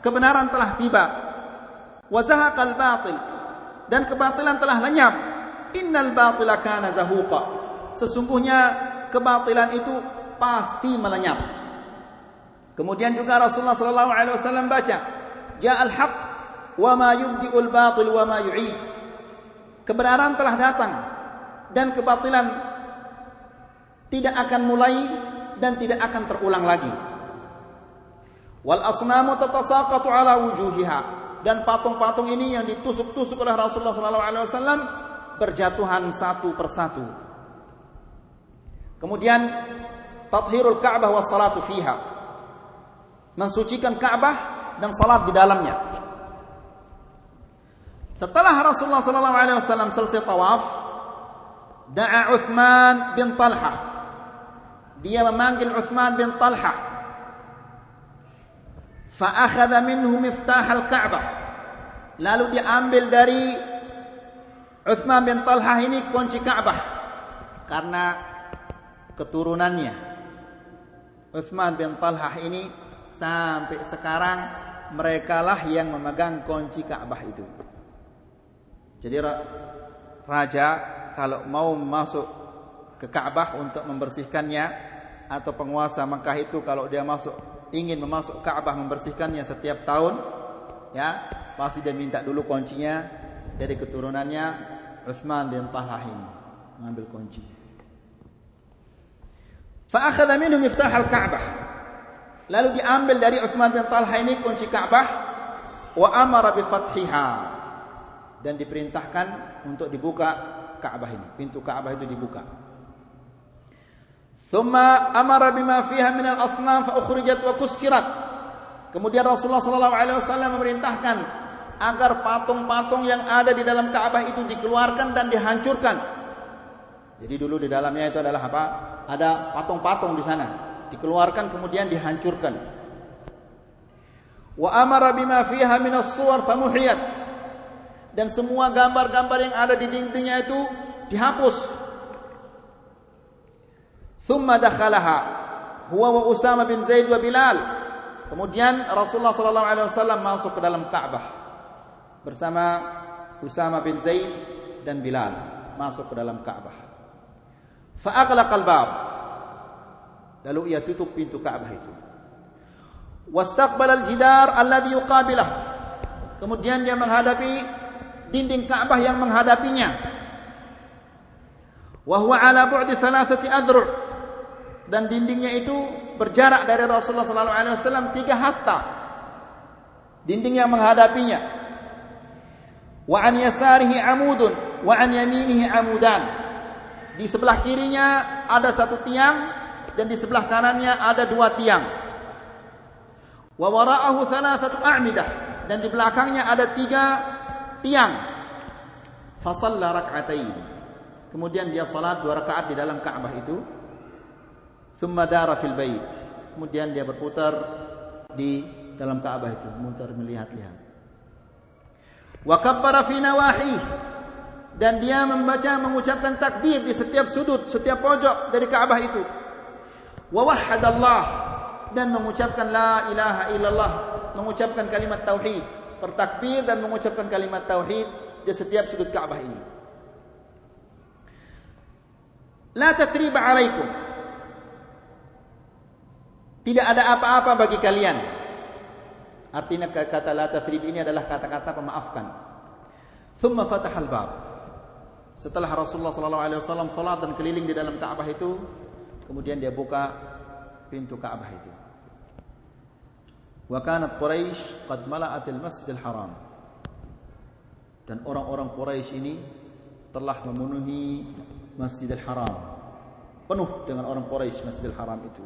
Kebenaran telah tiba. Wa zahaqal. Dan kebatilan telah lenyap. Innal batila kana zahuqa. Sesungguhnya kebatilan itu pasti melenyap. Kemudian juga Rasulullah sallallahu alaihi wasallam baca ja'al haq wa ma yubdi'ul batil wa ma yu'id. Kebenaran telah datang dan kebatilan tidak akan mulai dan tidak akan terulang lagi. Wal asnamu tatasaqatu ala wujuhiha dan patung-patung ini yang ditusuk-tusuk oleh Rasulullah sallallahu alaihi wasallam berjatuhan satu persatu. Kemudian tathhirul Ka'bah wa salatu fiha. Mensucikan Ka'bah dan salat di dalamnya. Setelah Rasulullah sallallahu alaihi wasallam selesai tawaf, da'a Uthman bin Talha. Dia memanggil Uthman bin Talha. Fa'akhadha minhu miftah al-Ka'bah. Lalu diambil dari Uthman bin Talha ini kunci Ka'bah. Karena keturunannya. Uthman bin Talha ini sampai sekarang merekalah yang memegang kunci Ka'bah itu. Jadi raja kalau mau masuk ke Ka'bah untuk membersihkannya atau penguasa Mekah itu kalau dia masuk ingin memasuk Ka'bah membersihkannya setiap tahun ya pasti dia minta dulu kuncinya dari keturunannya Utsman bin Talhah ini mengambil kunci. Fa'akhadha minhu miftah al-Ka'bah. Lalu diambil dari Utsman bin Talhah ini kunci Ka'bah wa amara bi dan diperintahkan untuk dibuka Ka'bah ini. Pintu Ka'bah itu dibuka. Thumma amara bima fiha min al-asnam fa ukhrijat wa kussirat. Kemudian Rasulullah sallallahu alaihi wasallam memerintahkan agar patung-patung yang ada di dalam Ka'bah itu dikeluarkan dan dihancurkan. Jadi dulu di dalamnya itu adalah apa? Ada patung-patung di sana. Dikeluarkan kemudian dihancurkan. Wa amara bima fiha min as-suwar famuhiyat dan semua gambar-gambar yang ada di dindingnya itu dihapus. Thumma dakhalaha huwa wa Usama bin Zaid wa Bilal. Kemudian Rasulullah sallallahu alaihi wasallam masuk ke dalam Ka'bah bersama Usama bin Zaid dan Bilal masuk ke dalam Ka'bah. Fa aghlaqa bab Lalu ia tutup pintu Ka'bah itu. Wastaqbala al-jidar alladhi yuqabilah. Kemudian dia menghadapi dinding Ka'bah yang menghadapinya. Wa huwa ala bu'di thalathati adru' dan dindingnya itu berjarak dari Rasulullah sallallahu alaihi wasallam tiga hasta. Dinding yang menghadapinya. Wa an yasarihi amudun wa an yaminihi amudan. Di sebelah kirinya ada satu tiang dan di sebelah kanannya ada dua tiang. Wa wara'ahu thalathatu a'midah dan di belakangnya ada tiga tiang. Fasalla rak'atain. Kemudian dia salat dua rakaat di dalam Ka'bah itu. Thumma dara fil bait. Kemudian dia berputar di dalam Ka'bah itu, mutar melihat-lihat. Wa kabbara fi. Dan dia membaca mengucapkan takbir di setiap sudut, setiap pojok dari Ka'bah itu. Wa wahhadallah dan mengucapkan la ilaha illallah, mengucapkan kalimat tauhid bertakbir dan mengucapkan kalimat tauhid di setiap sudut Ka'bah ini. La tatriba alaikum. Tidak ada apa-apa bagi kalian. Artinya kata la tatrib ini adalah kata-kata pemaafkan. Thumma fatahal bab. Setelah Rasulullah sallallahu alaihi wasallam salat dan keliling di dalam Ka'bah itu, kemudian dia buka pintu Ka'bah itu. Wa kanat Quraisy qad mala'atil Masjidil Haram. Dan orang-orang Quraisy ini telah memenuhi Masjidil Haram. Penuh dengan orang Quraisy Masjidil Haram itu.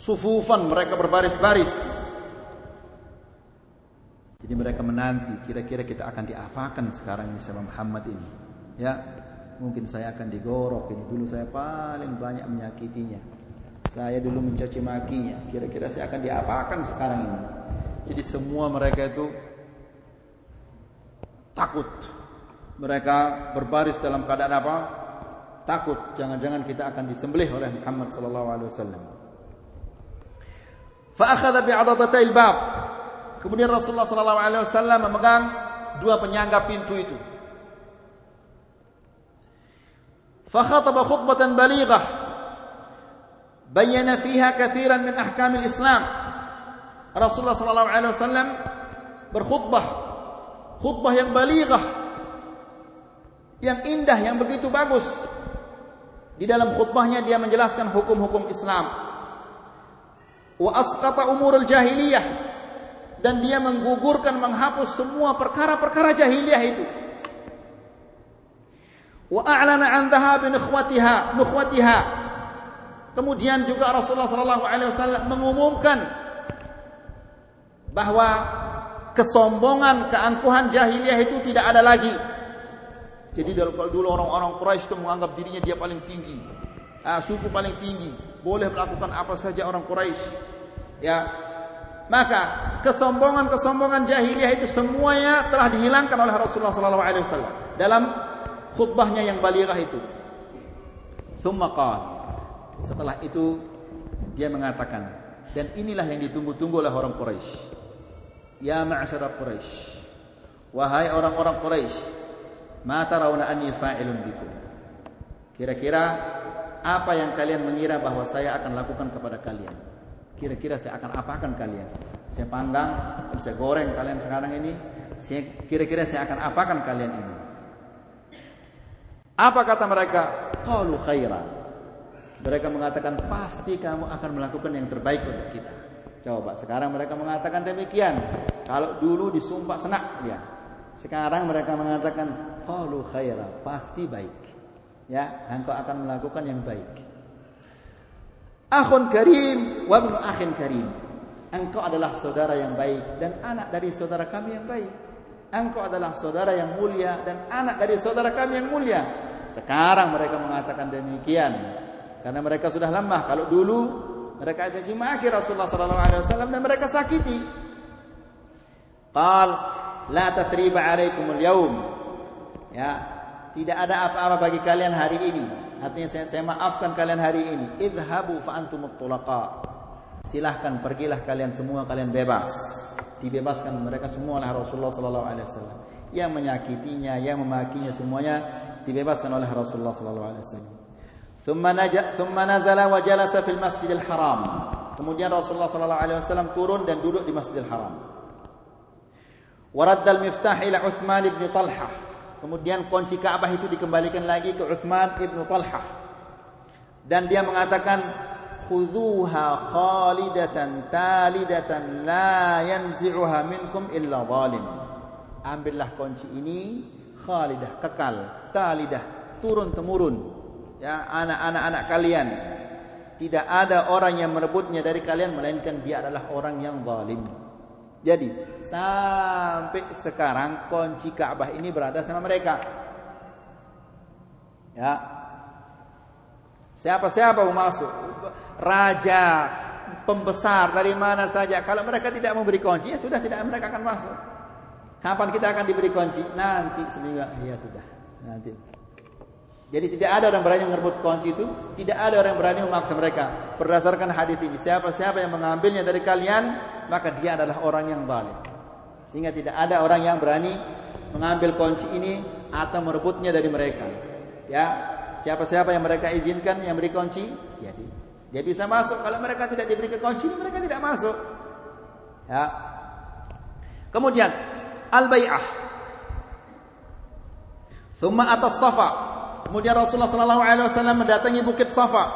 Sufufan mereka berbaris-baris. Jadi mereka menanti kira-kira kita akan diapakan sekarang ini sama Muhammad ini. Ya, mungkin saya akan digorok ini dulu saya paling banyak menyakitinya. Saya dulu mencaci makinya. Kira-kira saya akan diapakan sekarang ini. Jadi semua mereka itu takut. Mereka berbaris dalam keadaan apa? Takut. Jangan-jangan kita akan disembelih oleh Muhammad sallallahu alaihi wasallam. Fa akhadha bi'adadatil bab. Kemudian Rasulullah sallallahu alaihi wasallam memegang dua penyangga pintu itu. Fa khataba khutbatan balighah bayyana fiha katsiran min ahkamil Islam. Rasulullah sallallahu alaihi wasallam berkhutbah khutbah yang balighah yang indah yang begitu bagus. Di dalam khutbahnya dia menjelaskan hukum-hukum Islam. Wa asqata umurul jahiliyah dan dia menggugurkan menghapus semua perkara-perkara jahiliyah itu. Wa a'lana 'an dhahabi nukhwatiha nukhwatiha. Kemudian juga Rasulullah sallallahu alaihi wasallam mengumumkan bahwa kesombongan, keangkuhan jahiliyah itu tidak ada lagi. Jadi kalau dulu orang-orang Quraisy itu menganggap dirinya dia paling tinggi, ah, suku paling tinggi, boleh melakukan apa saja orang Quraisy. Ya, maka kesombongan-kesombongan jahiliyah itu semuanya telah dihilangkan oleh Rasulullah sallallahu alaihi wasallam dalam khutbahnya yang balighah itu. Tsumma Setelah itu dia mengatakan dan inilah yang ditunggu-tunggu oleh orang Quraisy. Ya ma'syara Quraisy. Wahai orang-orang Quraisy, ma tarawna anni fa'ilun bikum. Kira-kira apa yang kalian mengira bahwa saya akan lakukan kepada kalian? Kira-kira saya akan apakan kalian? Saya panggang, saya goreng kalian sekarang ini. Kira-kira saya akan apakan kalian ini? Apa kata mereka? Qalu khaira. Mereka mengatakan pasti kamu akan melakukan yang terbaik untuk kita. Coba sekarang mereka mengatakan demikian. Kalau dulu disumpah senak dia. Sekarang mereka mengatakan qalu khaira, pasti baik. Ya, engkau akan melakukan yang baik. Akhun karim wa ibnu akhin karim. Engkau adalah saudara yang baik dan anak dari saudara kami yang baik. Engkau adalah saudara yang mulia dan anak dari saudara kami yang mulia. Sekarang mereka mengatakan demikian karena mereka sudah lemah. Kalau dulu mereka caci maki Rasulullah sallallahu alaihi wasallam dan mereka sakiti. Qal la tatriba alaikumul yaum. Ya, tidak ada apa-apa bagi kalian hari ini. Artinya saya, saya maafkan kalian hari ini. Idhabu fa antumut tulaqa. Silahkan pergilah kalian semua kalian bebas. Dibebaskan mereka semua oleh Rasulullah sallallahu alaihi wasallam. Yang menyakitinya, yang memakinya semuanya dibebaskan oleh Rasulullah sallallahu alaihi wasallam. Thumma nazala wa jalasa fil Masjidil Haram. Kemudian Rasulullah sallallahu alaihi wasallam turun dan duduk di Masjidil Haram. Waradda al-miftah ila Uthman ibn Kemudian kunci Ka'bah itu dikembalikan lagi ke Uthman ibn Talhah. Dan dia mengatakan, Khudhuha khalidatan talidatan la yanzi'uha minkum illa zalim. Ambillah kunci ini khalidah, kekal, talidah, turun temurun. Ya, anak-anak anak kalian. Tidak ada orang yang merebutnya dari kalian melainkan dia adalah orang yang zalim. Jadi sampai sekarang kunci Ka'bah ini berada sama mereka. Ya. Siapa-siapa mau masuk? Raja, pembesar dari mana saja. Kalau mereka tidak memberi kunci, ya sudah tidak mereka akan masuk. Kapan kita akan diberi kunci? Nanti seminggu. Ya sudah, nanti. Jadi tidak ada orang berani merebut kunci itu, tidak ada orang berani memaksa mereka. Berdasarkan hadis ini, siapa-siapa yang mengambilnya dari kalian, maka dia adalah orang yang zalim. Sehingga tidak ada orang yang berani mengambil kunci ini atau merebutnya dari mereka. Ya, siapa-siapa yang mereka izinkan yang beri kunci, ya dia bisa masuk. Kalau mereka tidak diberi kunci, mereka tidak masuk. Ya. Kemudian al-bai'ah Thumma atas Safa. Kemudian Rasulullah sallallahu alaihi wasallam mendatangi bukit Safa.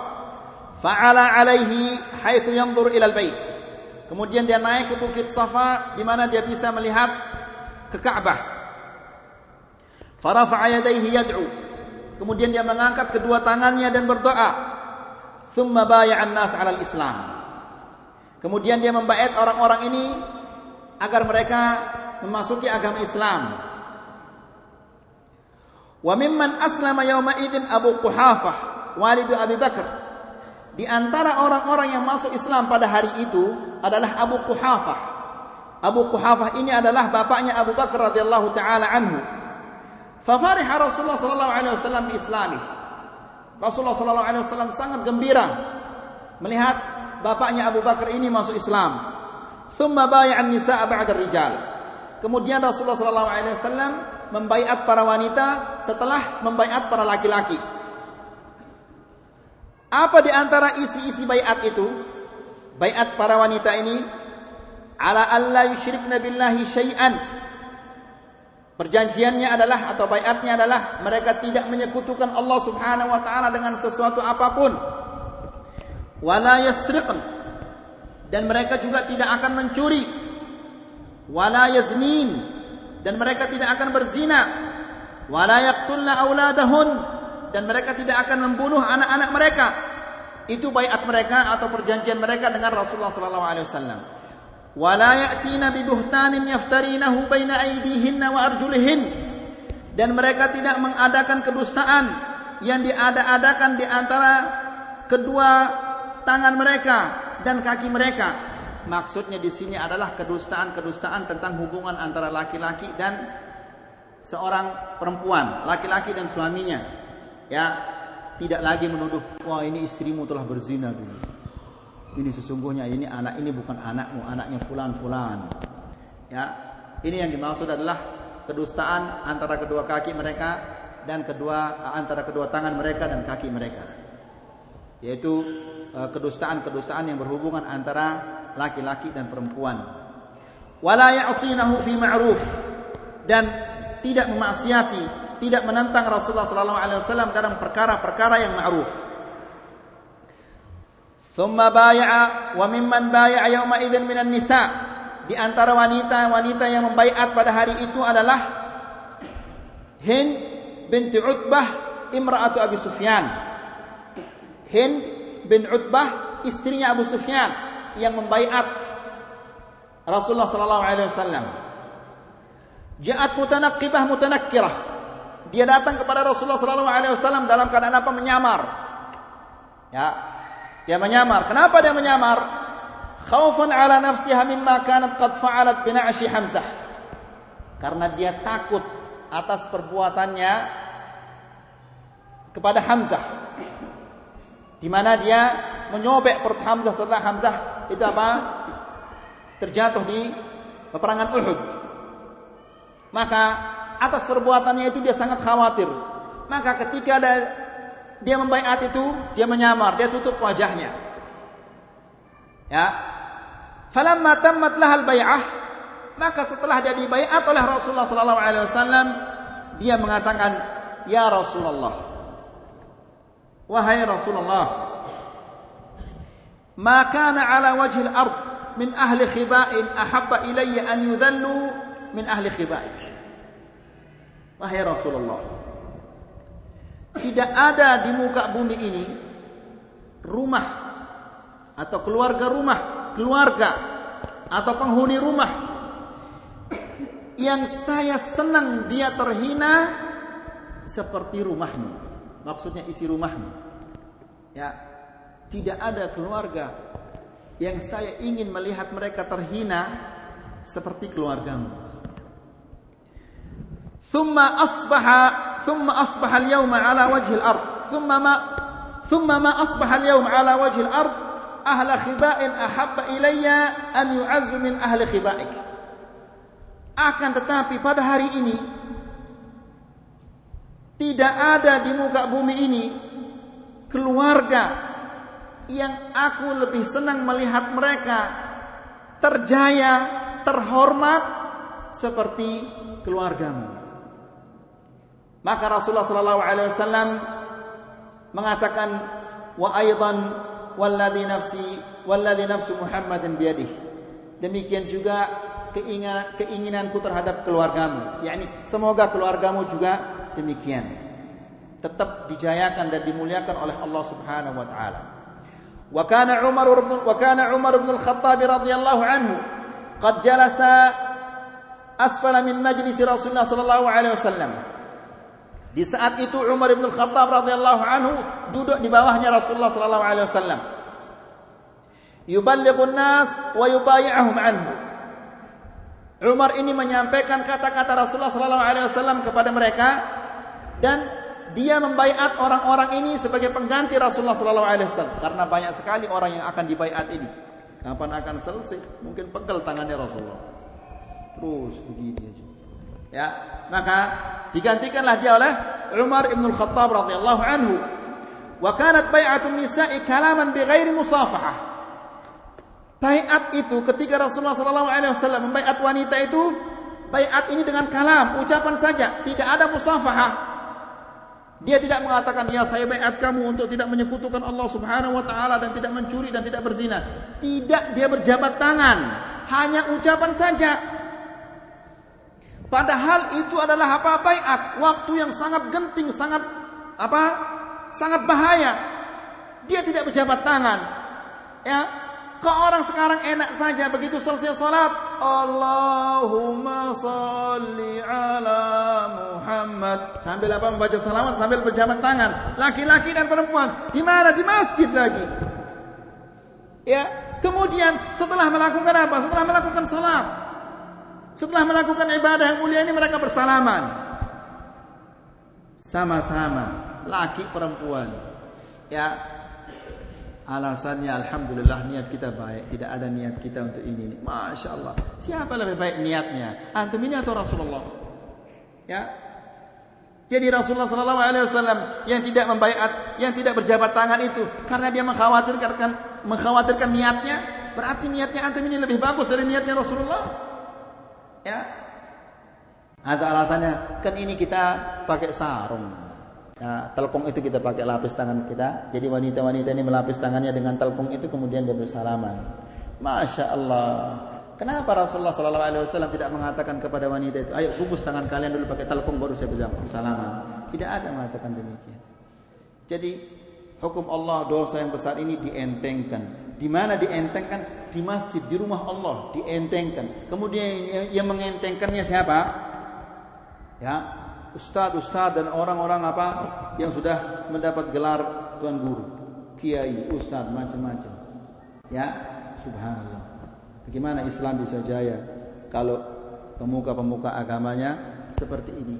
Fa'ala alaihi haitsu yanzur ila al-bait. Kemudian dia naik ke bukit Safa di mana dia bisa melihat ke Ka'bah. Farafa'a yadayhi yad'u. Kemudian dia mengangkat kedua tangannya dan berdoa. Thumma bay'an nas 'ala al-Islam. Kemudian dia membaiat orang-orang ini agar mereka memasuki agama Islam. Wa mimman aslama yawma idzin Abu Quhafah, walidu Abi Bakar. Di antara orang-orang yang masuk Islam pada hari itu adalah Abu Quhafah. Abu Quhafah ini adalah bapaknya Abu Bakar radhiyallahu taala anhu. Fafariha Rasulullah sallallahu alaihi wasallam bi islami. Rasulullah sallallahu alaihi wasallam sangat gembira melihat bapaknya Abu Bakar ini masuk Islam. Thumma bay'an nisaa ba'da rijal. Kemudian Rasulullah sallallahu alaihi wasallam membaiat para wanita setelah membaiat para laki-laki. Apa di antara isi-isi baiat itu? Baiat para wanita ini ala alla yusyrikna billahi syai'an. Perjanjiannya adalah atau baiatnya adalah mereka tidak menyekutukan Allah Subhanahu wa taala dengan sesuatu apa pun. Wala yasriqn dan mereka juga tidak akan mencuri. Wala yaznin dan mereka tidak akan berzina. Wala yaqtulna auladahun dan mereka tidak akan membunuh anak-anak mereka. Itu baiat mereka atau perjanjian mereka dengan Rasulullah sallallahu alaihi wasallam. Wala ya'tina bi buhtanin yaftarinahu baina aydihinna wa arjulihin dan mereka tidak mengadakan kedustaan yang diada-adakan di antara kedua tangan mereka dan kaki mereka. Maksudnya di sini adalah kedustaan-kedustaan tentang hubungan antara laki-laki dan seorang perempuan, laki-laki dan suaminya. Ya, tidak lagi menuduh, wah ini istrimu telah berzina dulu. Ini sesungguhnya ini anak ini bukan anakmu, anaknya fulan-fulan. Ya, ini yang dimaksud adalah kedustaan antara kedua kaki mereka dan kedua antara kedua tangan mereka dan kaki mereka. Yaitu kedustaan-kedustaan yang berhubungan antara laki-laki dan perempuan. Wala ya'sinahu fi ma'ruf dan tidak memaksiati, tidak menentang Rasulullah sallallahu alaihi wasallam dalam perkara-perkara yang ma'ruf. Thumma bay'a wa mimman bay'a yawma idzin minan nisa. Di antara wanita-wanita yang membaiat pada hari itu adalah Hind binti Utbah imra'atu Abi Sufyan. Hind bin Utbah istrinya Abu Sufyan yang membaiat Rasulullah sallallahu alaihi wasallam. Ja'at mutanaqqibah mutanakkirah. Dia datang kepada Rasulullah sallallahu alaihi wasallam dalam keadaan apa? Menyamar. Ya, dia menyamar. Kenapa dia menyamar? Khaufan ala nafsiha mimma kanat qad fa'alat bi Hamzah. Karena dia takut atas perbuatannya kepada Hamzah. Di mana dia menyobek perut Hamzah setelah Hamzah itu apa? Terjatuh di peperangan Uhud. Maka atas perbuatannya itu dia sangat khawatir. Maka ketika dia membaiat itu, dia menyamar, dia tutup wajahnya. Ya. Falamma tammat lahal bai'ah, maka setelah jadi baiat oleh Rasulullah sallallahu alaihi wasallam, dia mengatakan, "Ya Rasulullah, wahai Rasulullah, ma kana ala wajhi al-ard min ahli khiba'in ahabba ilayya an yudhallu min ahli khiba'ik." Wahai Rasulullah, tidak ada di muka bumi ini rumah atau keluarga rumah, keluarga atau penghuni rumah yang saya senang dia terhina seperti rumahmu. Maksudnya isi rumahmu. Ya, tidak ada keluarga yang saya ingin melihat mereka terhina seperti keluargamu. Thumma asbaha thumma asbaha al-yawma ala wajhi al-ard thumma ma thumma ma asbaha al-yawma ala wajhi al-ard ahla khiba'in ahabba ilayya an yu'azzu min ahli khiba'ik. Akan tetapi pada hari ini tidak ada di muka bumi ini keluarga yang aku lebih senang melihat mereka terjaya, terhormat seperti keluargamu. Maka Rasulullah sallallahu alaihi wasallam mengatakan wa aidan walladhi nafsi walladhi nafsu Muhammadin biyadih. Demikian juga keinginan keinginanku terhadap keluargamu, yakni semoga keluargamu juga demikian. Tetap dijayakan dan dimuliakan oleh Allah Subhanahu wa taala. Wa kana Umar bin wa kana Umar bin Al-Khattab radhiyallahu anhu qad jalasa asfala min majlis Rasulullah sallallahu alaihi wasallam. Di saat itu Umar bin Khattab radhiyallahu anhu duduk di bawahnya Rasulullah sallallahu alaihi wasallam. Yuballighun nas wa yubayyi'uhum anhu. Umar ini menyampaikan kata-kata Rasulullah sallallahu alaihi wasallam kepada mereka dan dia membaiat orang-orang ini sebagai pengganti Rasulullah sallallahu alaihi wasallam karena banyak sekali orang yang akan dibaiat ini. Kapan akan selesai? Mungkin pegel tangannya Rasulullah. Terus begini aja. Ya, maka digantikanlah dia oleh Umar ibn al-Khattab radhiyallahu anhu. Wa kanat bai'atun nisa'i kalaman bighairi musafahah. Baiat itu ketika Rasulullah sallallahu alaihi wasallam membaiat wanita itu, baiat ini dengan kalam, ucapan saja, tidak ada musafahah. Dia tidak mengatakan ya saya baiat kamu untuk tidak menyekutukan Allah Subhanahu wa taala dan tidak mencuri dan tidak berzina. Tidak dia berjabat tangan, hanya ucapan saja. Padahal itu adalah apa baiat, waktu yang sangat genting, sangat apa? Sangat bahaya. Dia tidak berjabat tangan. Ya, Kok orang sekarang enak saja begitu selesai salat, Allahumma salli ala Muhammad. Sambil apa membaca salawat sambil berjabat tangan. Laki-laki dan perempuan di mana? Di masjid lagi. Ya, kemudian setelah melakukan apa? Setelah melakukan salat, setelah melakukan ibadah yang mulia ini mereka bersalaman. Sama-sama, laki perempuan. Ya. Alasannya alhamdulillah niat kita baik, tidak ada niat kita untuk ini. Masya Allah. Siapa lebih baik niatnya? Antum ini atau Rasulullah? Ya. Jadi Rasulullah sallallahu alaihi wasallam yang tidak membaiat, yang tidak berjabat tangan itu karena dia mengkhawatirkan mengkhawatirkan niatnya, berarti niatnya antum ini lebih bagus dari niatnya Rasulullah. Ya. Ada alasannya, kan ini kita pakai sarung. Ya, telpong itu kita pakai lapis tangan kita. Jadi wanita-wanita ini melapis tangannya dengan telpong itu kemudian dia bersalaman. Masya Allah. Kenapa Rasulullah Sallallahu Alaihi Wasallam tidak mengatakan kepada wanita itu, ayo kubus tangan kalian dulu pakai telpong baru saya bersalaman. Tidak ada mengatakan demikian. Jadi hukum Allah dosa yang besar ini dientengkan. Di mana dientengkan? Di masjid, di rumah Allah dientengkan. Kemudian yang mengentengkannya siapa? Ya, ustaz dan orang-orang apa yang sudah mendapat gelar tuan guru, kiai, ustaz, macam-macam. Ya, subhanallah. Bagaimana Islam bisa jaya kalau pemuka-pemuka agamanya seperti ini?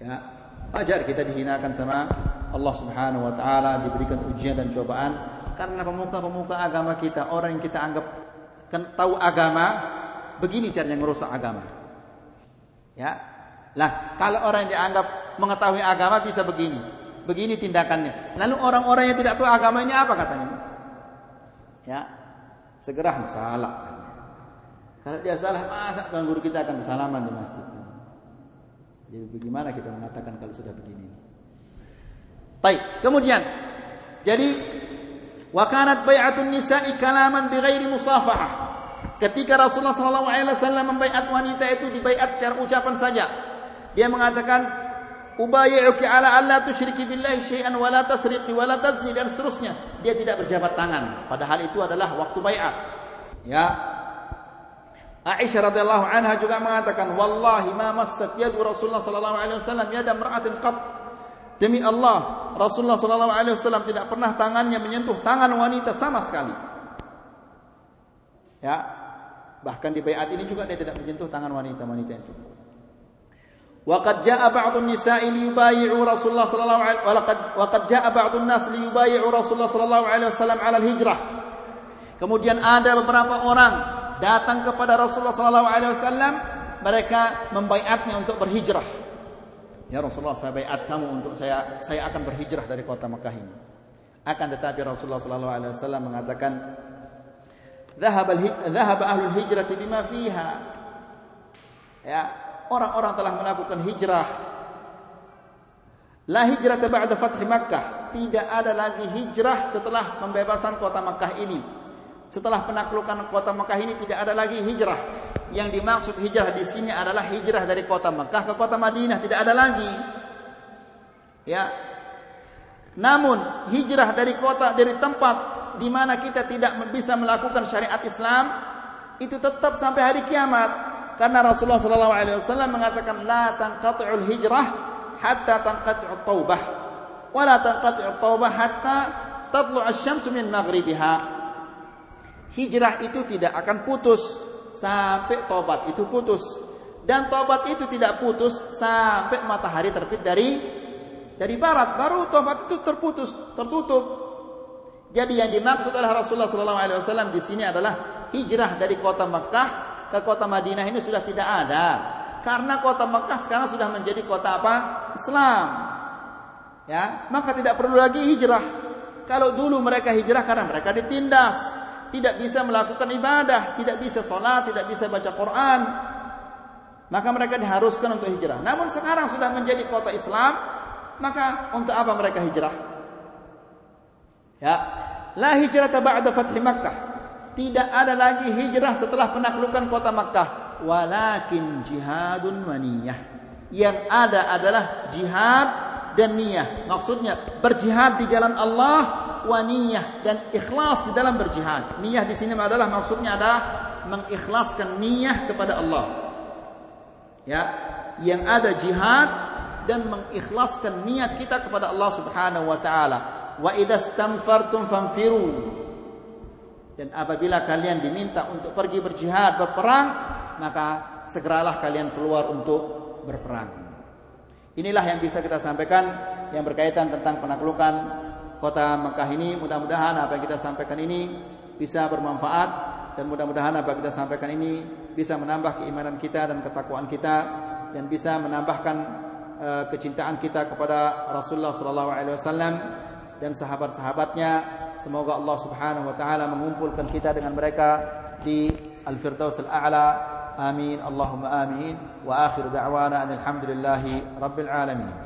Ya, wajar kita dihinakan sama Allah Subhanahu wa taala, diberikan ujian dan cobaan karena pemuka-pemuka agama kita, orang yang kita anggap kan tahu agama, begini caranya merusak agama. Ya. Lah, kalau orang yang dianggap mengetahui agama bisa begini. Begini tindakannya. Lalu orang-orang yang tidak tahu agama ini apa katanya? Ya. Segera salah. Kalau dia salah, masa tuan guru kita akan bersalaman di masjid. Jadi bagaimana kita mengatakan kalau sudah begini? Baik, kemudian jadi Wa kanat bai'atun nisa'i kalaman bighairi musafahah. Ketika Rasulullah wasallam membaiat wanita itu dibaiat secara ucapan saja. Dia mengatakan, "Ubayyi'uki ala alla tusyriki billahi syai'an wa la tasriqi wa la tazni" dan seterusnya. Dia tidak berjabat tangan, padahal itu adalah waktu baiat. Ya. Aisyah radhiyallahu anha juga mengatakan, "Wallahi ma massat yadu Rasulullah sallallahu alaihi wasallam yada imra'atin qat." Demi Allah, Rasulullah sallallahu alaihi wasallam tidak pernah tangannya menyentuh tangan wanita sama sekali. Ya. Bahkan di baiat ini juga dia tidak menyentuh tangan wanita-wanita itu. Wa qad jaa ba'dun nisa'i liyubayi'u Rasulullah sallallahu alaihi wa qad jaa ba'dun nas liyubayi'u Rasulullah sallallahu alaihi wasallam 'ala. Kemudian ada beberapa orang datang kepada Rasulullah sallallahu alaihi wasallam mereka membaiatnya untuk berhijrah. Ya Rasulullah saya baiat kamu untuk saya saya akan berhijrah dari kota Mekah ini. Akan tetapi Rasulullah sallallahu alaihi wasallam mengatakan dhahaba dhahaba ahlul hijrah bima fiha. Ya, orang-orang telah melakukan hijrah La hijrah ba'da fath Makkah. Tidak ada lagi hijrah setelah pembebasan kota Makkah ini. Setelah penaklukan kota Makkah ini tidak ada lagi hijrah. Yang dimaksud hijrah di sini adalah hijrah dari kota Makkah ke kota Madinah, tidak ada lagi. Ya. Namun hijrah dari kota dari tempat di mana kita tidak bisa melakukan syariat Islam itu tetap sampai hari kiamat. Karena Rasulullah sallallahu alaihi wasallam mengatakan la tanqati'ul hijrah hatta tanqati'ut taubah. Wa la tanqati'ut taubah hatta tatlu' asy-syamsu min maghribiha. Hijrah itu tidak akan putus sampai tobat itu putus. Dan tobat itu tidak putus sampai matahari terbit dari dari barat. Baru tobat itu terputus, tertutup. Jadi yang dimaksud oleh Rasulullah SAW di sini adalah hijrah dari kota Mekah ke kota Madinah ini sudah tidak ada. Karena kota Mekah sekarang sudah menjadi kota apa? Islam. Ya, maka tidak perlu lagi hijrah. Kalau dulu mereka hijrah karena mereka ditindas, tidak bisa melakukan ibadah, tidak bisa sholat, tidak bisa baca Quran, maka mereka diharuskan untuk hijrah. Namun sekarang sudah menjadi kota Islam, maka untuk apa mereka hijrah? Ya, la hijrah ba'da fathi Makkah. Tidak ada lagi hijrah setelah penaklukan kota Makkah, walakin jihadun wa Yang ada adalah jihad dan niyah. Maksudnya berjihad di jalan Allah wa niyah dan ikhlas di dalam berjihad. Niyah di sini adalah maksudnya adalah mengikhlaskan niyah kepada Allah. Ya, yang ada jihad dan mengikhlaskan niat kita kepada Allah Subhanahu wa taala. Wa idza stamfartum fanfiru. Dan apabila kalian diminta untuk pergi berjihad, berperang, maka segeralah kalian keluar untuk berperang. Inilah yang bisa kita sampaikan yang berkaitan tentang penaklukan kota Mekah ini mudah-mudahan apa yang kita sampaikan ini bisa bermanfaat dan mudah-mudahan apa yang kita sampaikan ini bisa menambah keimanan kita dan ketakwaan kita dan bisa menambahkan uh, kecintaan kita kepada Rasulullah sallallahu alaihi wasallam dan sahabat-sahabatnya semoga Allah Subhanahu wa taala mengumpulkan kita dengan mereka di al-firdaus al-a'la amin Allahumma amin wa akhir da'wana alhamdulillahi rabbil alamin